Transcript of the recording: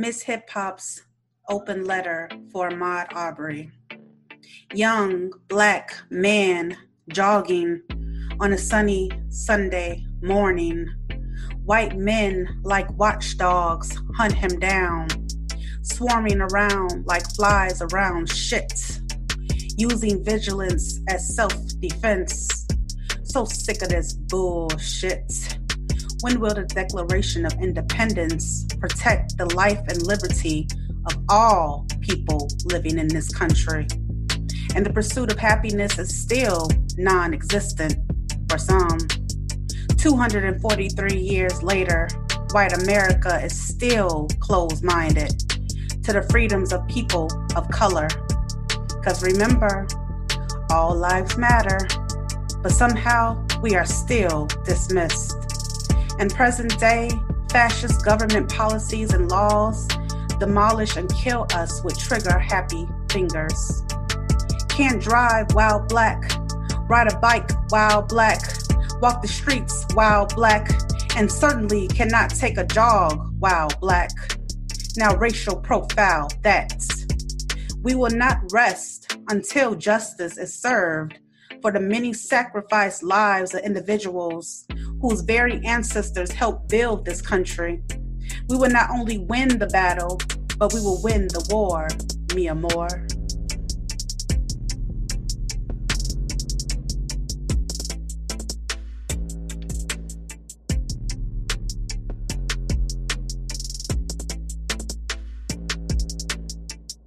Miss Hip Hop's open letter for Ahmaud Arbery. Young black man jogging on a sunny Sunday morning. White men like watchdogs hunt him down, swarming around like flies around shit, using vigilance as self defense. So sick of this bullshit. When will the Declaration of Independence protect the life and liberty of all people living in this country? And the pursuit of happiness is still non existent for some. 243 years later, white America is still closed minded to the freedoms of people of color. Because remember, all lives matter, but somehow we are still dismissed. In present day, fascist government policies and laws demolish and kill us with trigger happy fingers. Can't drive while black, ride a bike while black, walk the streets while black, and certainly cannot take a jog while black. Now, racial profile that. We will not rest until justice is served for the many sacrificed lives of individuals whose very ancestors helped build this country. We will not only win the battle, but we will win the war, Mia Moore.